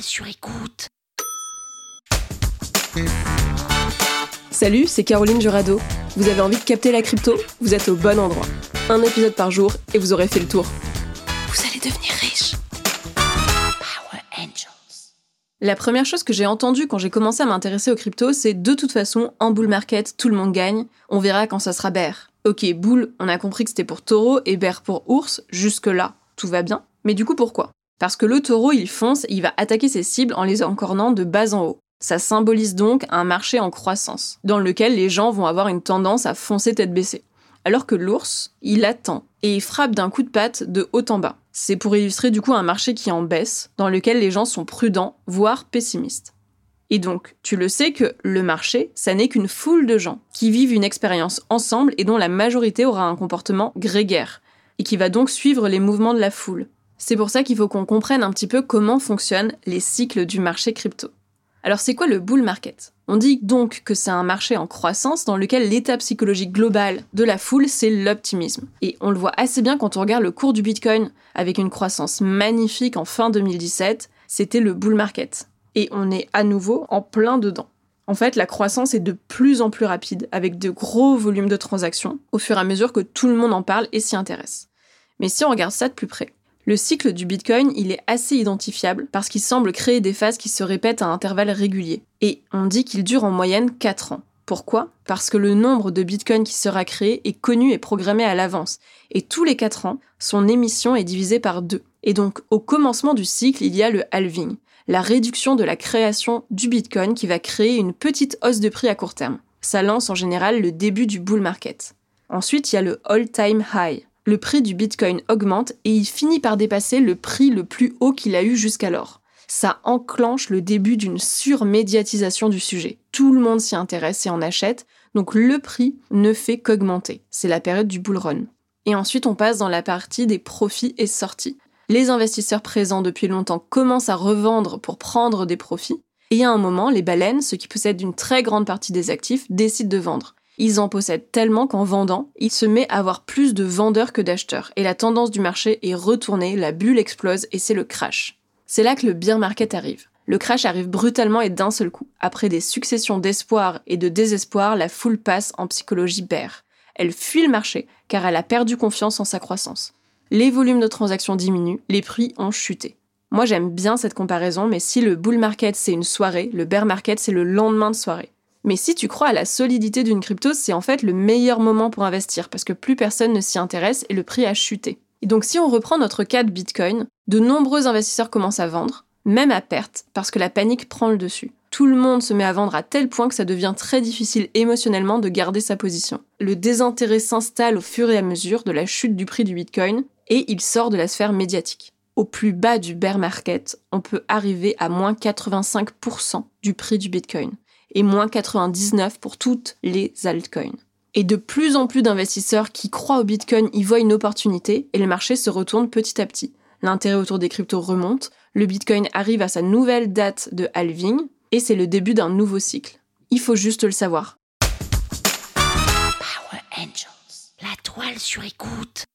Sur écoute. Salut, c'est Caroline Jurado. Vous avez envie de capter la crypto? Vous êtes au bon endroit. Un épisode par jour et vous aurez fait le tour. Vous allez devenir riche. Power Angels. La première chose que j'ai entendue quand j'ai commencé à m'intéresser aux cryptos, c'est de toute façon, en bull market, tout le monde gagne. On verra quand ça sera bear. Ok, bull, on a compris que c'était pour taureau et bear pour ours. Jusque-là, tout va bien. Mais du coup, pourquoi? Parce que le taureau, il fonce et il va attaquer ses cibles en les encornant de bas en haut. Ça symbolise donc un marché en croissance, dans lequel les gens vont avoir une tendance à foncer tête baissée. Alors que l'ours, il attend et il frappe d'un coup de patte de haut en bas. C'est pour illustrer du coup un marché qui en baisse, dans lequel les gens sont prudents, voire pessimistes. Et donc, tu le sais que le marché, ça n'est qu'une foule de gens qui vivent une expérience ensemble et dont la majorité aura un comportement grégaire, et qui va donc suivre les mouvements de la foule. C'est pour ça qu'il faut qu'on comprenne un petit peu comment fonctionnent les cycles du marché crypto. Alors c'est quoi le bull market? On dit donc que c'est un marché en croissance dans lequel l'état psychologique global de la foule, c'est l'optimisme. Et on le voit assez bien quand on regarde le cours du Bitcoin avec une croissance magnifique en fin 2017, c'était le bull market. Et on est à nouveau en plein dedans. En fait, la croissance est de plus en plus rapide, avec de gros volumes de transactions, au fur et à mesure que tout le monde en parle et s'y intéresse. Mais si on regarde ça de plus près, le cycle du Bitcoin, il est assez identifiable parce qu'il semble créer des phases qui se répètent à intervalles réguliers. Et on dit qu'il dure en moyenne 4 ans. Pourquoi? Parce que le nombre de Bitcoin qui sera créé est connu et programmé à l'avance. Et tous les 4 ans, son émission est divisée par 2. Et donc, au commencement du cycle, il y a le halving, la réduction de la création du Bitcoin qui va créer une petite hausse de prix à court terme. Ça lance en général le début du bull market. Ensuite, il y a le all-time high, le prix du Bitcoin augmente et il finit par dépasser le prix le plus haut qu'il a eu jusqu'alors. Ça enclenche le début d'une surmédiatisation du sujet. Tout le monde s'y intéresse et en achète, donc le prix ne fait qu'augmenter. C'est la période du bull run. Et ensuite, on passe dans la partie des profits et sorties. Les investisseurs présents depuis longtemps commencent à revendre pour prendre des profits. Et à un moment, les baleines, ceux qui possèdent une très grande partie des actifs, décident de vendre. Ils en possèdent tellement qu'en vendant, il se met à avoir plus de vendeurs que d'acheteurs. Et la tendance du marché est retournée, la bulle explose et c'est le crash. C'est là que le bear market arrive. Le crash arrive brutalement et d'un seul coup. Après des successions d'espoir et de désespoir, la foule passe en psychologie bear. Elle fuit le marché car elle a perdu confiance en sa croissance. Les volumes de transactions diminuent, les prix ont chuté. Moi j'aime bien cette comparaison, mais si le bull market c'est une soirée, le bear market c'est le lendemain de soirée. Mais si tu crois à la solidité d'une crypto, c'est en fait le meilleur moment pour investir parce que plus personne ne s'y intéresse et le prix a chuté. Et donc si on reprend notre cas de Bitcoin, de nombreux investisseurs commencent à vendre, même à perte, parce que la panique prend le dessus. Tout le monde se met à vendre à tel point que ça devient très difficile émotionnellement de garder sa position. Le désintérêt s'installe au fur et à mesure de la chute du prix du Bitcoin et il sort de la sphère médiatique. Au plus bas du bear market, on peut arriver à moins 85% du prix du Bitcoin et moins 99 pour toutes les altcoins. Et de plus en plus d'investisseurs qui croient au Bitcoin y voient une opportunité et le marché se retourne petit à petit. L'intérêt autour des cryptos remonte, le Bitcoin arrive à sa nouvelle date de halving et c'est le début d'un nouveau cycle. Il faut juste le savoir. Power Angels, la toile sur écoute.